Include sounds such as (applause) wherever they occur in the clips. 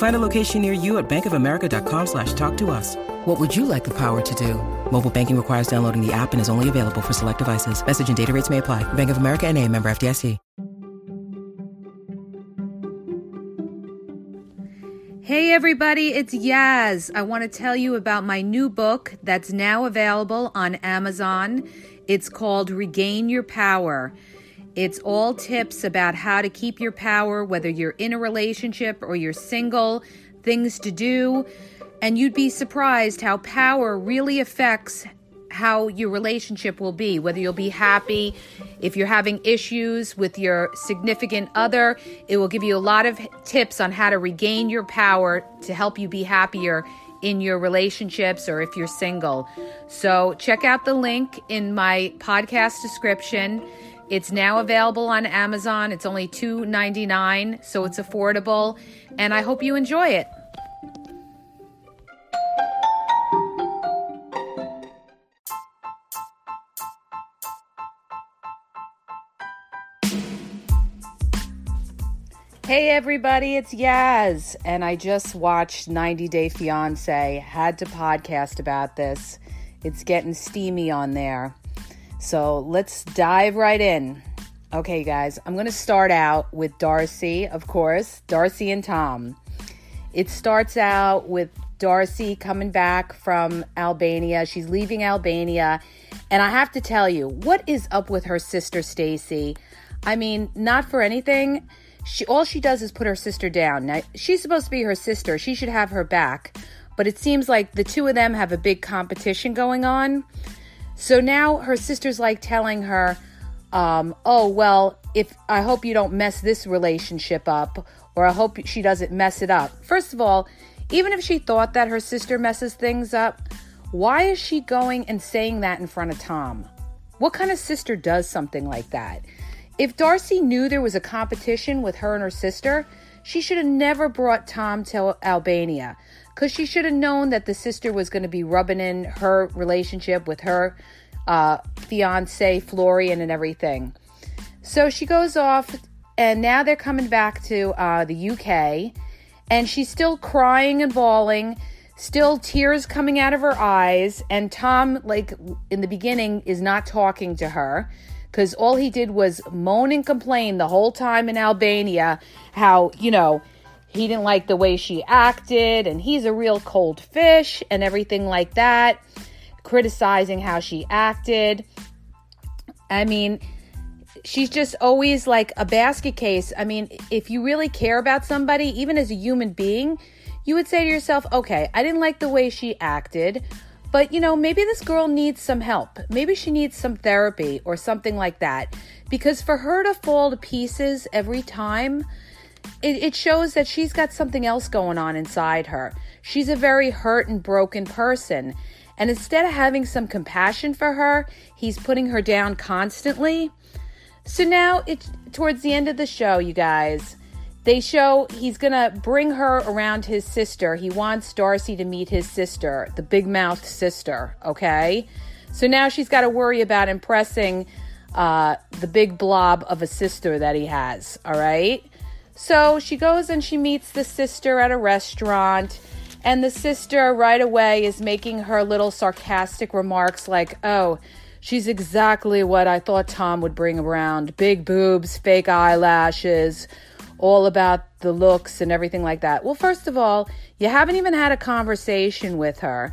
Find a location near you at bankofamerica.com slash talk to us. What would you like the power to do? Mobile banking requires downloading the app and is only available for select devices. Message and data rates may apply. Bank of America and a member FDIC. Hey everybody, it's Yaz. I want to tell you about my new book that's now available on Amazon. It's called Regain Your Power. It's all tips about how to keep your power, whether you're in a relationship or you're single, things to do. And you'd be surprised how power really affects how your relationship will be, whether you'll be happy, if you're having issues with your significant other. It will give you a lot of tips on how to regain your power to help you be happier in your relationships or if you're single. So check out the link in my podcast description. It's now available on Amazon. It's only $2.99, so it's affordable. And I hope you enjoy it. Hey everybody, it's Yaz, and I just watched 90 Day Fiance. Had to podcast about this. It's getting steamy on there. So let's dive right in. Okay, guys, I'm going to start out with Darcey, of course, Darcey and Tom. It starts out with Darcey coming back from Albania. She's leaving Albania, and I have to tell you, what is up with her sister Stacey? I mean, not for anything she all she does is put her sister down. Now she's supposed to be her sister. She should have her back. But it seems like the two of them have a big competition going on. So now her sister's like telling her, um, "Oh well, if I hope you don't mess this relationship up, or I hope she doesn't mess it up." First of all, even if she thought that her sister messes things up, why is she going and saying that in front of Tom? What kind of sister does something like that? If Darcey knew there was a competition with her and her sister, she should have never brought Tom to Albania because she should have known that the sister was going to be rubbing in her relationship with her uh, fiance, Florian, and everything. So she goes off, and now they're coming back to uh, the UK, and she's still crying and bawling, still tears coming out of her eyes. And Tom, like in the beginning, is not talking to her because all he did was moan and complain the whole time in Albania how, you know, he didn't like the way she acted and he's a real cold fish and everything like that, criticizing how she acted. I mean, she's just always like a basket case. I mean, if you really care about somebody, even as a human being, you would say to yourself, okay, I didn't like the way she acted. But you know, maybe this girl needs some help. Maybe she needs some therapy or something like that. Because for her to fall to pieces every time, it, it, shows that she's got something else going on inside her. She's a very hurt and broken person. And instead of having some compassion for her, he's putting her down constantly. So now it's towards the end of the show, you guys. They show he's going to bring her around his sister. He wants Darcey to meet his sister, the big mouth sister, okay? So now she's got to worry about impressing uh, the big blob of a sister that he has, all right? So she goes and she meets the sister at a restaurant. And the sister right away is making her little sarcastic remarks like, oh, she's exactly what I thought Tom would bring around big boobs, fake eyelashes, all about the looks and everything like that. Well, first of all, you haven't even had a conversation with her,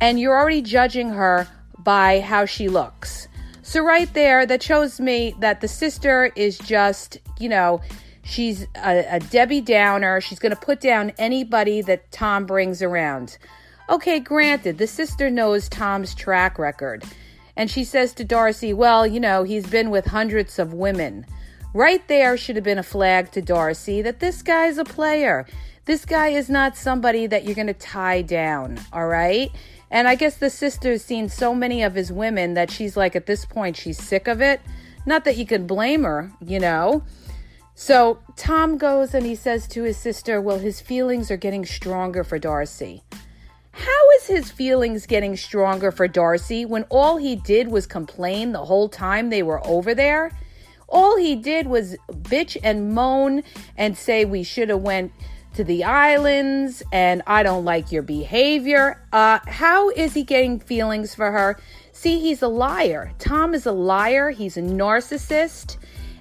and you're already judging her by how she looks. So, right there, that shows me that the sister is just, you know, she's a, a Debbie Downer. She's going to put down anybody that Tom brings around. Okay, granted, the sister knows Tom's track record. And she says to Darcey, Well, you know, he's been with hundreds of women. Right there should have been a flag to Darcey that this guy's a player. This guy is not somebody that you're going to tie down, all right? And I guess the sister's seen so many of his women that she's like, at this point, she's sick of it. Not that you can blame her, you know. So Tom goes and he says to his sister, Well, his feelings are getting stronger for Darcey. How is his feelings getting stronger for Darcey when all he did was complain the whole time they were over there? All he did was bitch and moan and say we should have went to the islands and I don't like your behavior. Uh, how is he getting feelings for her? See, he's a liar. Tom is a liar. He's a narcissist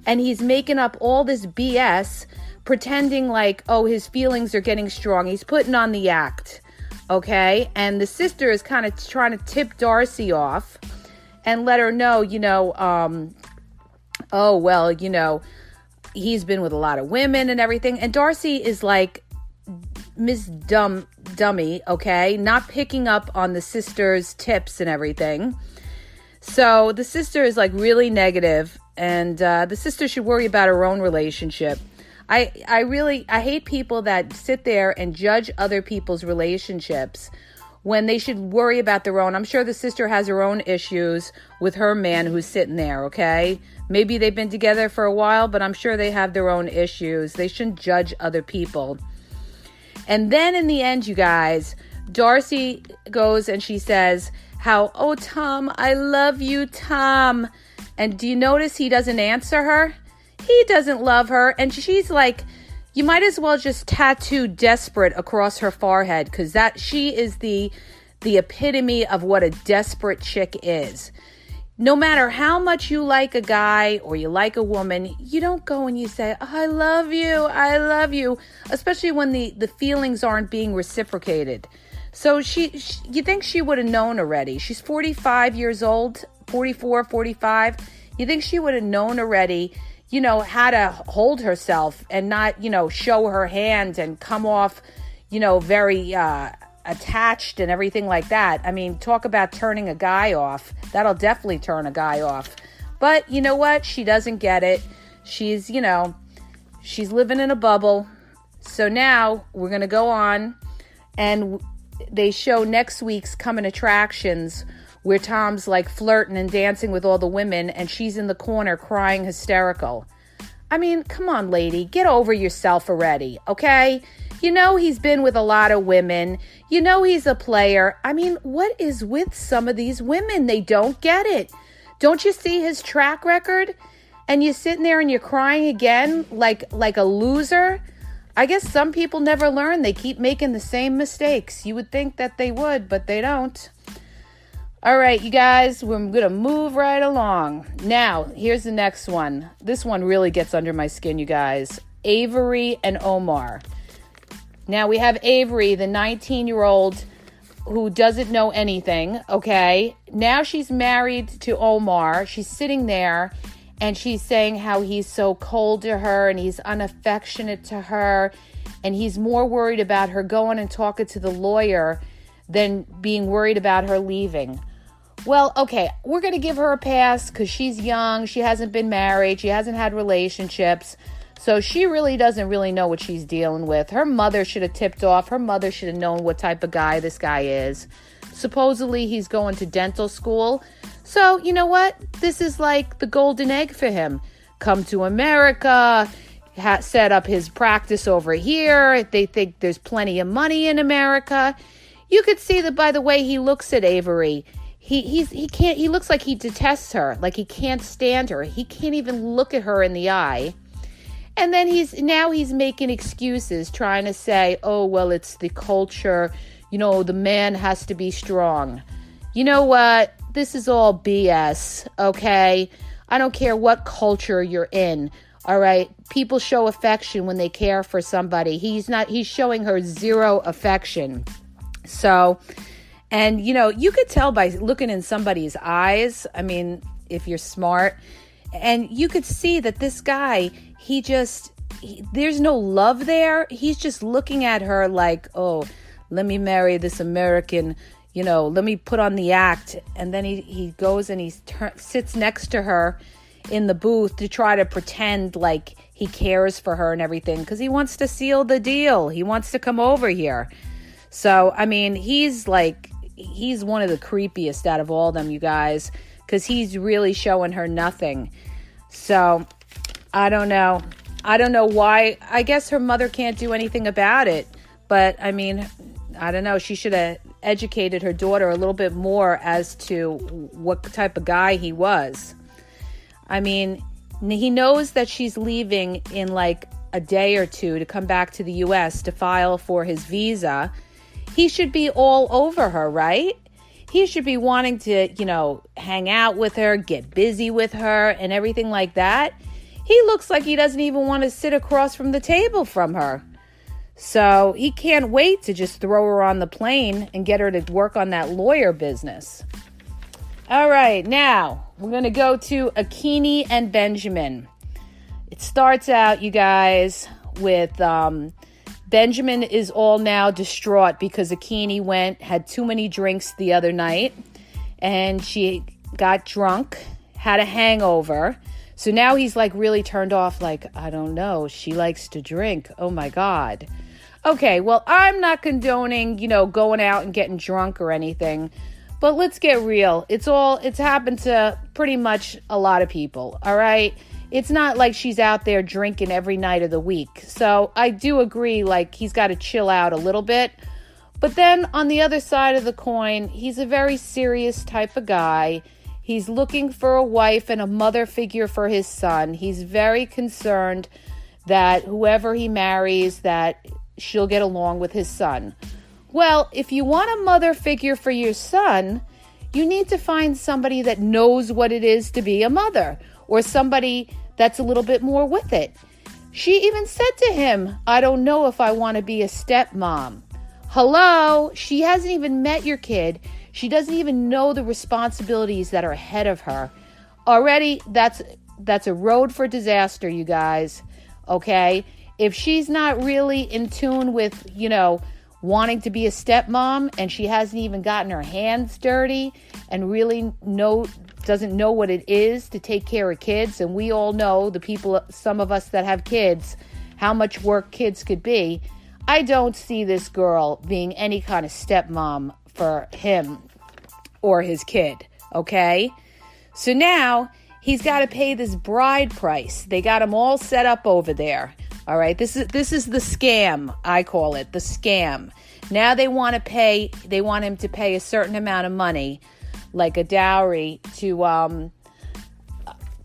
and he's making up all this BS pretending like, oh, his feelings are getting strong. He's putting on the act. Okay. And the sister is kind of trying to tip Darcey off and let her know, you know, um, oh, well, you know, he's been with a lot of women and everything. And Darcey is like, Miss Dumb Dummy, okay, not picking up on the sister's tips and everything. So the sister is like really negative, and uh, the sister should worry about her own relationship. I I really I hate people that sit there and judge other people's relationships when they should worry about their own. I'm sure the sister has her own issues with her man who's sitting there, okay? Maybe they've been together for a while, but I'm sure they have their own issues. They shouldn't judge other people. And then in the end, you guys, Darcey goes and she says, How, oh, Tom, I love you, Tom. And do you notice he doesn't answer her? He doesn't love her. And she's like, you might as well just tattoo desperate across her forehead because that she is the the epitome of what a desperate chick is no matter how much you like a guy or you like a woman, you don't go and you say, I love you, I love you, especially when the, the feelings aren't being reciprocated. So she, she you think she would have known already. She's 45 years old, 44, 45. You think she would have known already, you know, how to hold herself and not, you know, show her hand and come off, you know, very uh attached and everything like that. I mean, talk about turning a guy off. That'll definitely turn a guy off. But you know what? She doesn't get it. She's, you know, she's living in a bubble. So now we're going to go on and they show next week's coming attractions where Tom's like flirting and dancing with all the women and she's in the corner crying hysterical. I mean, come on, lady, get over yourself already, okay? You know, he's been with a lot of women. You know, he's a player. I mean, what is with some of these women? They don't get it. Don't you see his track record? And you're sitting there and you're crying again like like a loser. I guess some people never learn. They keep making the same mistakes. You would think that they would, but they don't. All right, you guys, we're going to move right along. Now, here's the next one. This one really gets under my skin, you guys. Avery and Omar. Now we have Avery, the 19 year old who doesn't know anything, okay? Now she's married to Omar. She's sitting there and she's saying how he's so cold to her and he's unaffectionate to her and he's more worried about her going and talking to the lawyer than being worried about her leaving. Well, okay, we're going to give her a pass because she's young. She hasn't been married. She hasn't had relationships. So she really doesn't really know what she's dealing with. Her mother should have tipped off. Her mother should have known what type of guy this guy is. Supposedly he's going to dental school. So, you know what? This is like the golden egg for him. Come to America, ha- set up his practice over here. They think there's plenty of money in America. You could see that by the way he looks at Avery. He he's he can't he looks like he detests her, like he can't stand her. He can't even look at her in the eye And then he's now he's making excuses, trying to say, oh, well, it's the culture. You know, the man has to be strong. You know what? This is all BS, okay? I don't care what culture you're in. All right. People show affection when they care for somebody. He's not, he's showing her zero affection. So, and you know, you could tell by looking in somebody's eyes. I mean, if you're smart, and you could see that this guy, he just, he, there's no love there. He's just looking at her like, oh, let me marry this American, you know, let me put on the act. And then he, he goes and he tur- sits next to her in the booth to try to pretend like he cares for her and everything because he wants to seal the deal. He wants to come over here. So, I mean, he's like, he's one of the creepiest out of all them, you guys, because he's really showing her nothing. So, I don't know. I don't know why. I guess her mother can't do anything about it. But, I mean, I don't know. She should have educated her daughter a little bit more as to what type of guy he was. I mean, he knows that she's leaving in like a day or two to come back to the US to file for his visa. He should be all over her, right? He should be wanting to, you know, hang out with her, get busy with her, and everything like that. He looks like he doesn't even want to sit across from the table from her. So he can't wait to just throw her on the plane and get her to work on that lawyer business. All right, now we're going to go to Akinyi and Benjamin. It starts out, you guys, with um, Benjamin is all now distraught because Akinyi went, had too many drinks the other night, and she got drunk, had a hangover. So now he's like really turned off, like, I don't know, she likes to drink. Oh my God. Okay, well, I'm not condoning, you know, going out and getting drunk or anything. But let's get real. It's all it's happened to pretty much a lot of people, all right? It's not like she's out there drinking every night of the week. So, I do agree like he's got to chill out a little bit. But then on the other side of the coin, he's a very serious type of guy. He's looking for a wife and a mother figure for his son. He's very concerned that whoever he marries that she'll get along with his son. Well, if you want a mother figure for your son, you need to find somebody that knows what it is to be a mother or somebody that's a little bit more with it. She even said to him, I don't know if I want to be a stepmom. Hello, she hasn't even met your kid. She doesn't even know the responsibilities that are ahead of her. Already that's that's a road for disaster, you guys. Okay? If she's not really in tune with, you know, wanting to be a stepmom and she hasn't even gotten her hands dirty and really know doesn't know what it is to take care of kids and we all know the people some of us that have kids how much work kids could be. I don't see this girl being any kind of stepmom for him or his kid okay? So now he's got to pay this bride price. They got him all set up over there all right, this is this is the scam, I call it, the scam. Now they want to pay they want him to pay a certain amount of money, like a dowry to um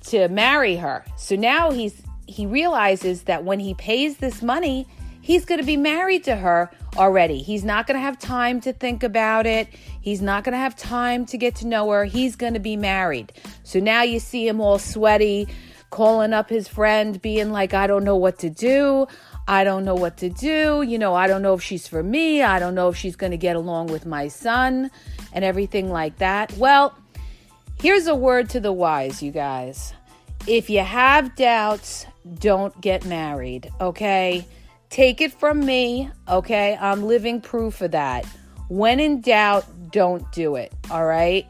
to marry her. So now he's he realizes that when he pays this money, he's going to be married to her already. He's not going to have time to think about it. He's not going to have time to get to know her. He's going to be married. So now you see him all sweaty, calling up his friend, being like, I don't know what to do. I don't know what to do. You know, I don't know if she's for me. I don't know if she's going to get along with my son and everything like that. Well, here's a word to the wise, you guys. If you have doubts, don't get married, okay? Take it from me, okay? I'm living proof of that. When in doubt, don't do it, all right?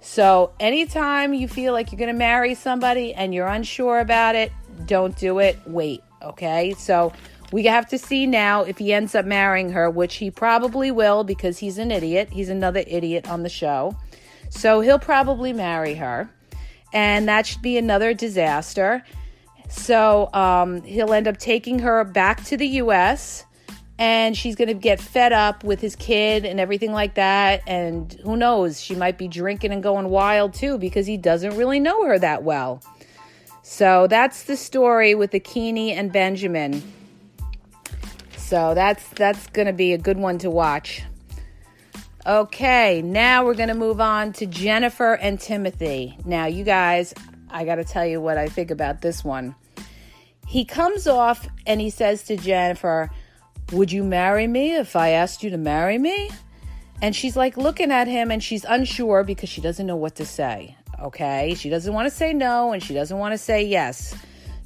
So, anytime you feel like you're going to marry somebody and you're unsure about it, don't do it. Wait, okay? So, we have to see now if he ends up marrying her, which he probably will because he's an idiot. He's another idiot on the show. So, he'll probably marry her. And that should be another disaster. So, um, he'll end up taking her back to the U.S and she's going to get fed up with his kid and everything like that. And who knows, she might be drinking and going wild too because he doesn't really know her that well. So that's the story with Akinyi and Benjamin. So that's that's going to be a good one to watch. Okay, now we're going to move on to Jennifer and Timothy. Now, you guys, I got to tell you what I think about this one. He comes off and he says to Jennifer, Would you marry me if I asked you to marry me? And she's like looking at him and she's unsure because she doesn't know what to say. Okay, she doesn't want to say no and she doesn't want to say yes.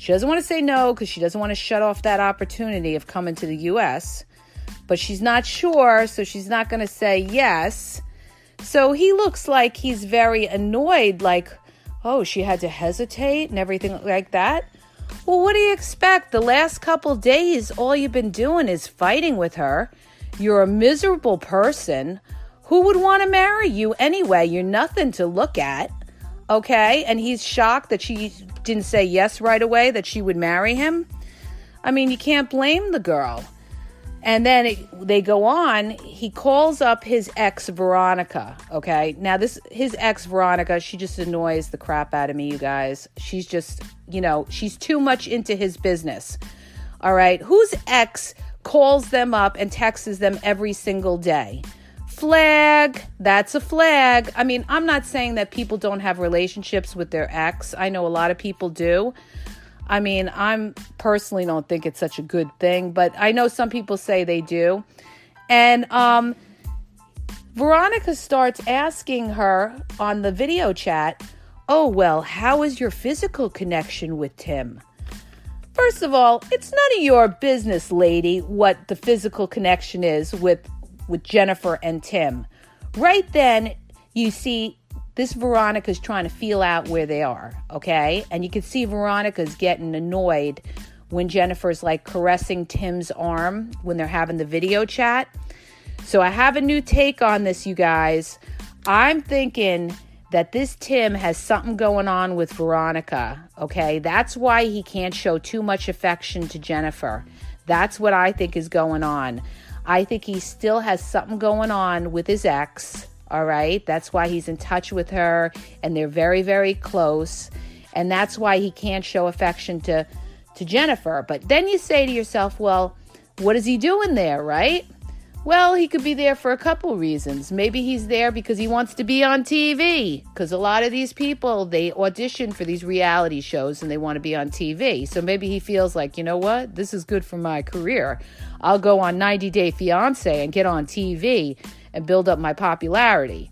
She doesn't want to say no because she doesn't want to shut off that opportunity of coming to the US but she's not sure, so she's not going to say yes. So he looks like he's very annoyed, like, oh, she had to hesitate and everything like that. Well, what do you expect? The last couple days, all you've been doing is fighting with her. You're a miserable person. Who would want to marry you anyway? You're nothing to look at. Okay? And he's shocked that she didn't say yes right away, that she would marry him. I mean, you can't blame the girl. And then it, they go on. He calls up his ex Veronica. Okay, now this his ex Veronica. She just annoys the crap out of me, you guys. She's just, you know, she's too much into his business. All right, whose ex calls them up and texts them every single day? Flag. That's a flag. I mean, I'm not saying that people don't have relationships with their ex. I know a lot of people do. I mean, I'm personally don't think it's such a good thing, but I know some people say they do. And um, Veronica starts asking her on the video chat, Oh, well, how is your physical connection with Tim? First of all, it's none of your business, lady, what the physical connection is with with Jennifer and Tim. Right then, you see this Veronica's trying to feel out where they are, okay? And you can see Veronica's getting annoyed when Jennifer's like caressing Tim's arm when they're having the video chat. So I have a new take on this, you guys. I'm thinking that this Tim has something going on with Veronica, okay? That's why he can't show too much affection to Jennifer. That's what I think is going on. I think he still has something going on with his ex all right. That's why he's in touch with her and they're very, very close. And that's why he can't show affection to, to Jennifer. But then you say to yourself, well, what is he doing there, right? Well, he could be there for a couple reasons. Maybe he's there because he wants to be on TV. Because a lot of these people, they audition for these reality shows and they want to be on TV. So maybe he feels like, you know what? This is good for my career. I'll go on 90 Day Fiance and get on TV and build up my popularity.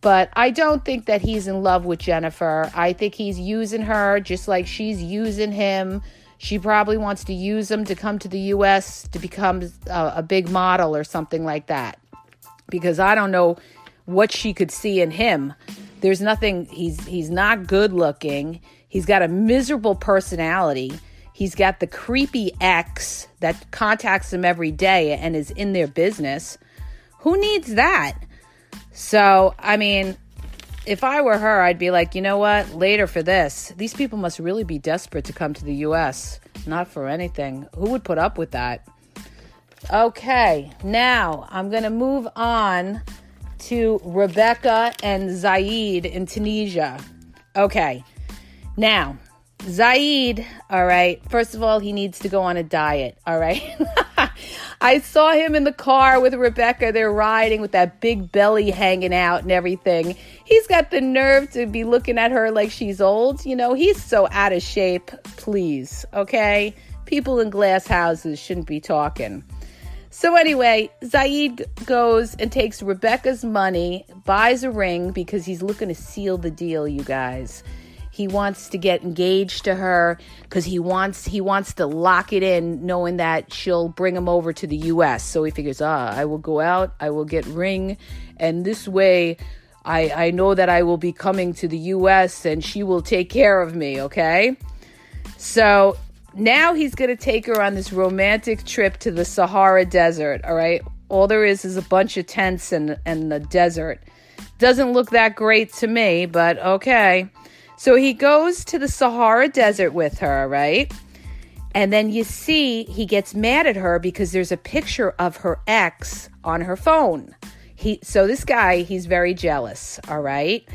But I don't think that he's in love with Jennifer. I think he's using her just like she's using him. She probably wants to use him to come to the US to become a, a big model or something like that. Because I don't know what she could see in him. There's nothing he's he's not good looking. He's got a miserable personality. He's got the creepy ex that contacts him every day and is in their business. Who needs that? So, I mean, if I were her, I'd be like, you know what? Later for this. These people must really be desperate to come to the US. Not for anything. Who would put up with that? Okay, now I'm going to move on to Rebecca and Zaid in Tunisia. Okay, now, Zaid, all right, first of all, he needs to go on a diet, all right? (laughs) I saw him in the car with Rebecca. They're riding with that big belly hanging out and everything. He's got the nerve to be looking at her like she's old. You know, he's so out of shape. Please, okay? People in glass houses shouldn't be talking. So, anyway, Zaid goes and takes Rebecca's money, buys a ring because he's looking to seal the deal, you guys. He wants to get engaged to her because he wants he wants to lock it in, knowing that she'll bring him over to the U.S. So he figures, ah, I will go out, I will get ring, and this way, I I know that I will be coming to the U.S. and she will take care of me. Okay, so now he's going to take her on this romantic trip to the Sahara Desert. All right, all there is is a bunch of tents and and the desert. Doesn't look that great to me, but okay. So he goes to the Sahara Desert with her, right? And then you see he gets mad at her because there's a picture of her ex on her phone. He so this guy, he's very jealous, all right?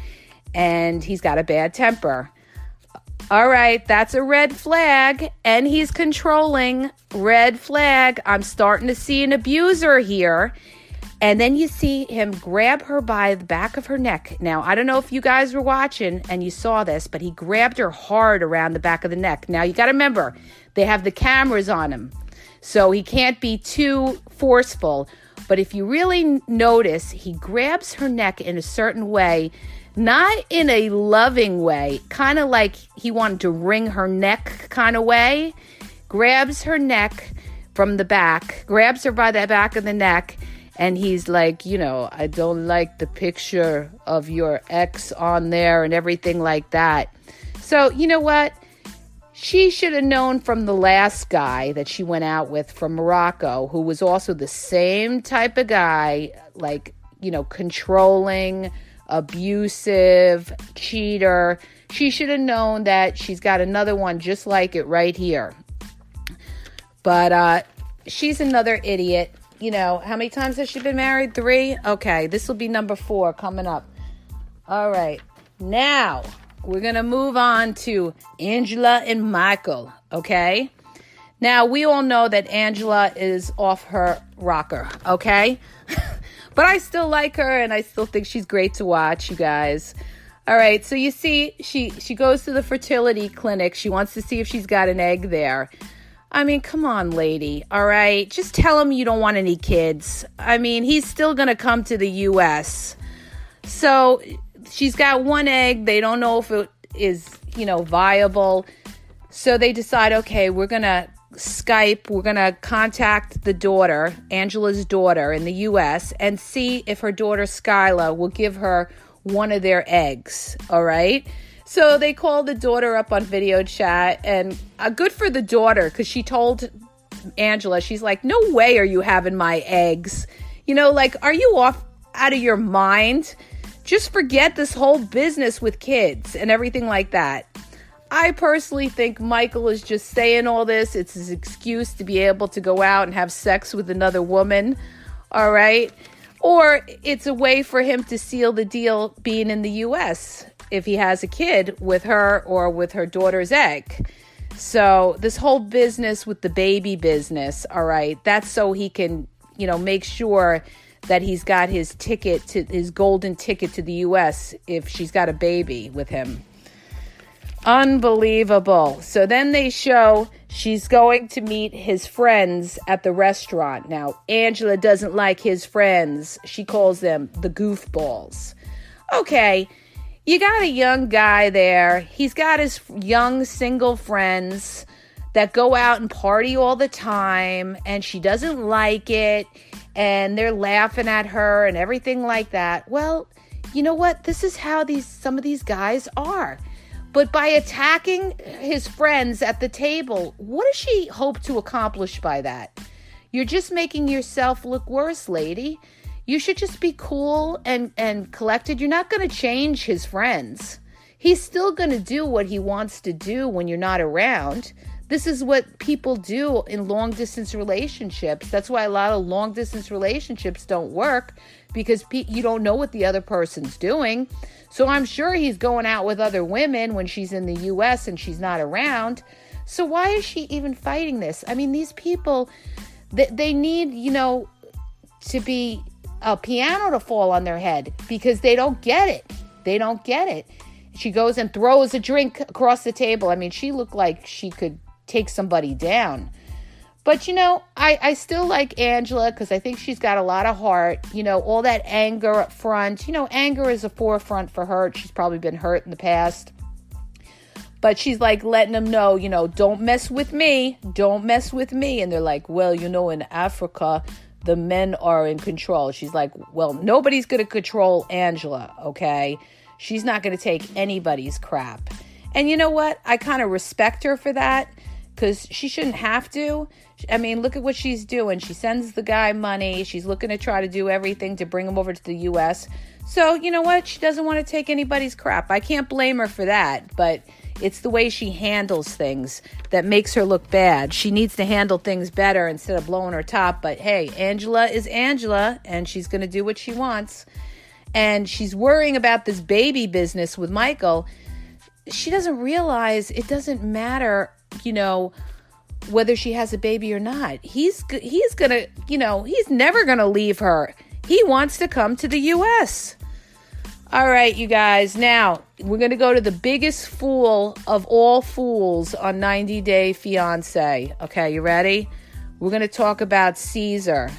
And he's got a bad temper. All right, that's a red flag, and he's controlling. Red flag. I'm starting to see an abuser here. And then you see him grab her by the back of her neck. Now, I don't know if you guys were watching and you saw this, but he grabbed her hard around the back of the neck. Now, you got to remember, they have the cameras on him. So he can't be too forceful. But if you really notice, he grabs her neck in a certain way, not in a loving way, kind of like he wanted to wring her neck kind of way. Grabs her neck from the back, grabs her by the back of the neck and he's like, you know, I don't like the picture of your ex on there and everything like that. So, you know what? She should have known from the last guy that she went out with from Morocco, who was also the same type of guy, like, you know, controlling, abusive, cheater. She should have known that she's got another one just like it right here. But uh, she's another idiot you know, how many times has she been married? Three? Okay, this will be number four coming up. All right, now we're going to move on to Angela and Michael, okay? Now, we all know that Angela is off her rocker, okay? (laughs) but I still like her and I still think she's great to watch, you guys. All right, so you see she she goes to the fertility clinic. She wants to see if she's got an egg there. I mean, come on, lady. All right. Just tell him you don't want any kids. I mean, he's still going to come to the U.S. So she's got one egg. They don't know if it is, you know, viable. So they decide, okay, we're going to Skype, we're going to contact the daughter, Angela's daughter in the US, and see if her daughter Skyla will give her one of their eggs. All right. So they called the daughter up on video chat, and uh, good for the daughter because she told Angela, she's like, No way are you having my eggs. You know, like, are you off out of your mind? Just forget this whole business with kids and everything like that. I personally think Michael is just saying all this. It's his excuse to be able to go out and have sex with another woman. All right. Or it's a way for him to seal the deal being in the US if he has a kid with her or with her daughter's egg. So, this whole business with the baby business, all right, that's so he can, you know, make sure that he's got his ticket to his golden ticket to the US if she's got a baby with him. Unbelievable. So then they show she's going to meet his friends at the restaurant. Now, Angela doesn't like his friends. She calls them the goofballs. Okay, you got a young guy there. He's got his young single friends that go out and party all the time, and she doesn't like it, and they're laughing at her and everything like that. Well, you know what? This is how these some of these guys are. But by attacking his friends at the table, what does she hope to accomplish by that? You're just making yourself look worse, lady you should just be cool and and collected. You're not going to change his friends. He's still going to do what he wants to do when you're not around. This is what people do in long distance relationships. That's why a lot of long distance relationships don't work because pe- you don't know what the other person's doing. So i'm sure he's going out with other women when she's in the us and she's not around. So why is she even fighting this? I mean these people they, they need you know to be a piano to fall on their head because they don't get it. They don't get it. She goes and throws a drink across the table. I mean, she looked like she could take somebody down. But you know, I, I still like Angela because I think she's got a lot of heart. You know, all that anger up front. You know, anger is a forefront for her. She's probably been hurt in the past. But she's like letting them know, you know, don't mess with me. Don't mess with me. And they're like, well, you know, in Africa, the men are in control. She's like, well, nobody's going to control Angela, okay? She's not going to take anybody's crap. And you know what? I kind of respect her for that because she shouldn't have to. I mean, look at what she's doing. She sends the guy money. She's looking to try to do everything to bring him over to the U.S. So, you know what? She doesn't want to take anybody's crap. I can't blame her for that. But it's the way she handles things that makes her look bad. She needs to handle things better instead of blowing her top. But hey, Angela is Angela, and she's going to do what she wants. And she's worrying about this baby business with Michael. she doesn't realize it doesn't matter, you know, whether she has a baby or not. He's he's going to, you know, he's never going to leave her. He wants to come to the US. All right, you guys. Now, we're going to go to the biggest fool of all fools on 90 Day Fiance. Okay, you ready? We're going to talk about Caesar,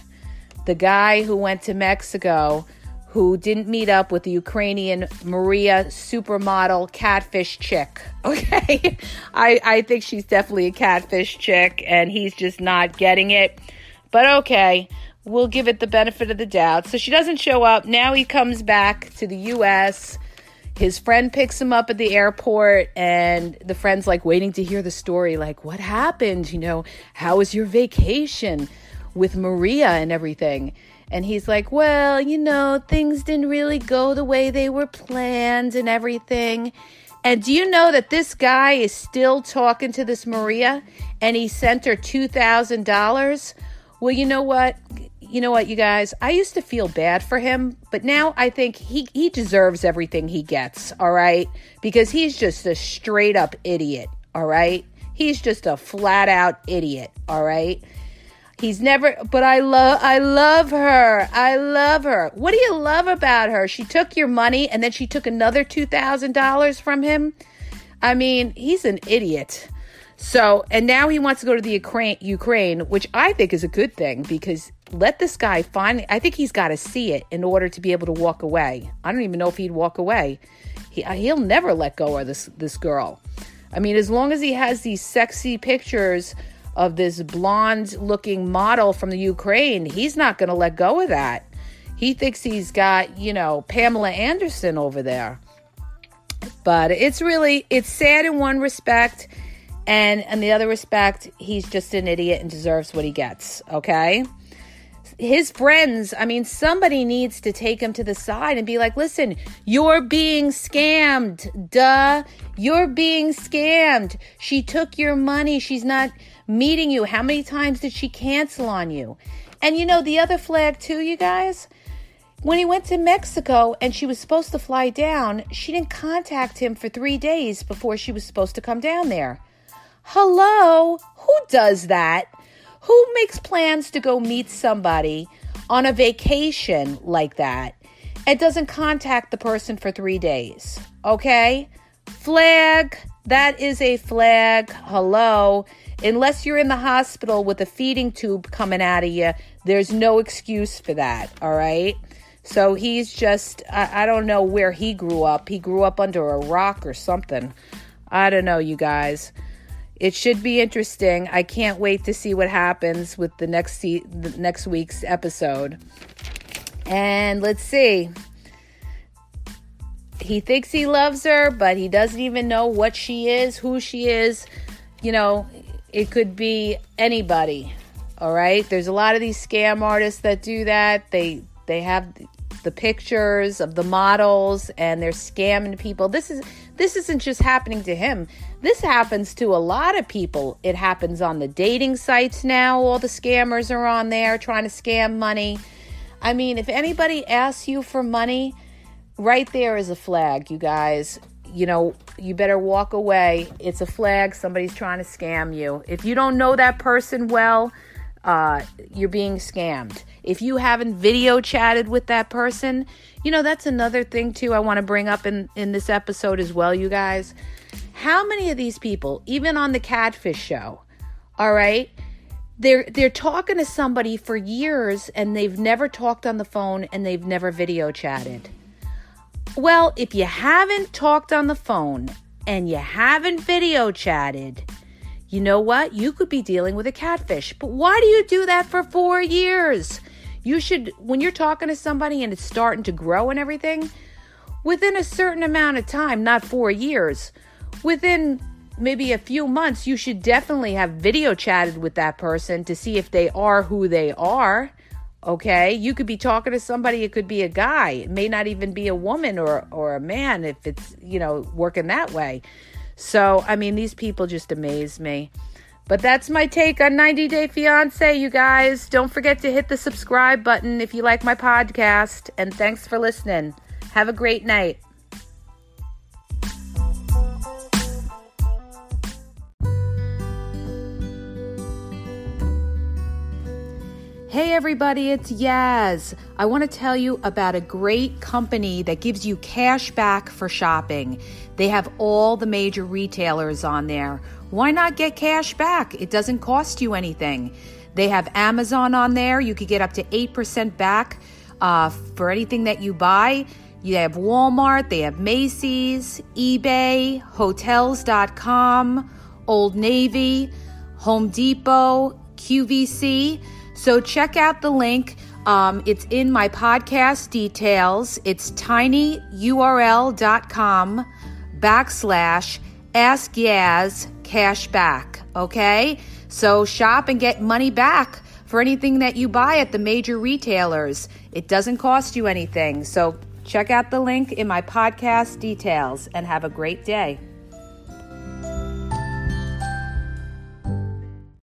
the guy who went to Mexico who didn't meet up with the Ukrainian Maria supermodel catfish chick. (laughs) Okay. I, I think she's definitely a catfish chick and he's just not getting it. But okay, we'll give it the benefit of the doubt. So she doesn't show up. Now he comes back to the US. His friend picks him up at the airport, and the friend's like waiting to hear the story like, what happened? You know, how was your vacation with Maria and everything? And he's like, Well, you know, things didn't really go the way they were planned and everything. And do you know that this guy is still talking to this Maria and he sent her $2,000? Well, you know what? You know what, you guys? I used to feel bad for him, but now I think he, he deserves everything he gets, all right? Because he's just a straight up idiot, all right? He's just a flat out idiot, all right? He's never but I love I love her. I love her. What do you love about her? She took your money and then she took another $2,000 from him. I mean, he's an idiot. So, and now he wants to go to the Ukraine, Ukraine, which I think is a good thing because let this guy finally, I think he's got to see it in order to be able to walk away. I don't even know if he'd walk away. He, uh, he'll never let go of this, this girl. I mean, as long as he has these sexy pictures of this blonde looking model from the Ukraine, he's not going to let go of that. He thinks he's got, you know, Pamela Anderson over there. But it's really it's sad in one respect and in the other respect, he's just an idiot and deserves what he gets, okay? His friends, I mean, somebody needs to take him to the side and be like, listen, you're being scammed. Duh. You're being scammed. She took your money. She's not meeting you. How many times did she cancel on you? And you know, the other flag, too, you guys, when he went to Mexico and she was supposed to fly down, she didn't contact him for three days before she was supposed to come down there. Hello? Who does that? Who makes plans to go meet somebody on a vacation like that and doesn't contact the person for three days? Okay? Flag. That is a flag. Hello. Unless you're in the hospital with a feeding tube coming out of you, there's no excuse for that. All right. So he's just, I, I, don't know where he grew up. He grew up under a rock or something. I don't know, you guys. It should be interesting. I can't wait to see what happens with the next se- the next week's episode. And let's see. He thinks he loves her, but he doesn't even know what she is, who she is. You know, it could be anybody. All right? There's a lot of these scam artists that do that. They they have the pictures of the models and they're scamming people. This is this isn't just happening to him. This happens to a lot of people. It happens on the dating sites now. All the scammers are on there trying to scam money. I mean, if anybody asks you for money, right there is a flag, you guys you know, you better walk away. It's a flag. Somebody's trying to scam you. If you don't know that person well, uh, you're being scammed. If you haven't video chatted with that person, you know, that's another thing too I want to bring up in, in this episode as well, you guys. How many of these people, even on the catfish show, all right, they're they're talking to somebody for years and they've never talked on the phone and they've never video chatted. Well, if you haven't talked on the phone and you haven't video chatted, you know what? You could be dealing with a catfish. But why do you do that for four years? You should, when you're talking to somebody and it's starting to grow and everything, within a certain amount of time, not four years, within maybe a few months, you should definitely have video chatted with that person to see if they are who they are. Okay, you could be talking to somebody, it could be a guy, it may not even be a woman or, or a man if it's, you know, working that way. So, I mean, these people just amaze me. But that's my take on 90 Day Fiance, you guys. Don't forget to hit the subscribe button if you like my podcast. And thanks for listening. Have a great night. Hey everybody, it's Yaz. I want to tell you about a great company that gives you cash back for shopping. They have all the major retailers on there. Why not get cash back? It doesn't cost you anything. They have Amazon on there. You could get up to 8% back uh, for anything that you buy. You have Walmart, they have Macy's, eBay, Hotels.com, Old Navy, Home Depot, QVC. So check out the link. Um, it's in my podcast details. It's tinyurl.com backslash ask Yaz cashback. Okay? So shop and get money back for anything that you buy at the major retailers. It doesn't cost you anything. So check out the link in my podcast details and have a great day.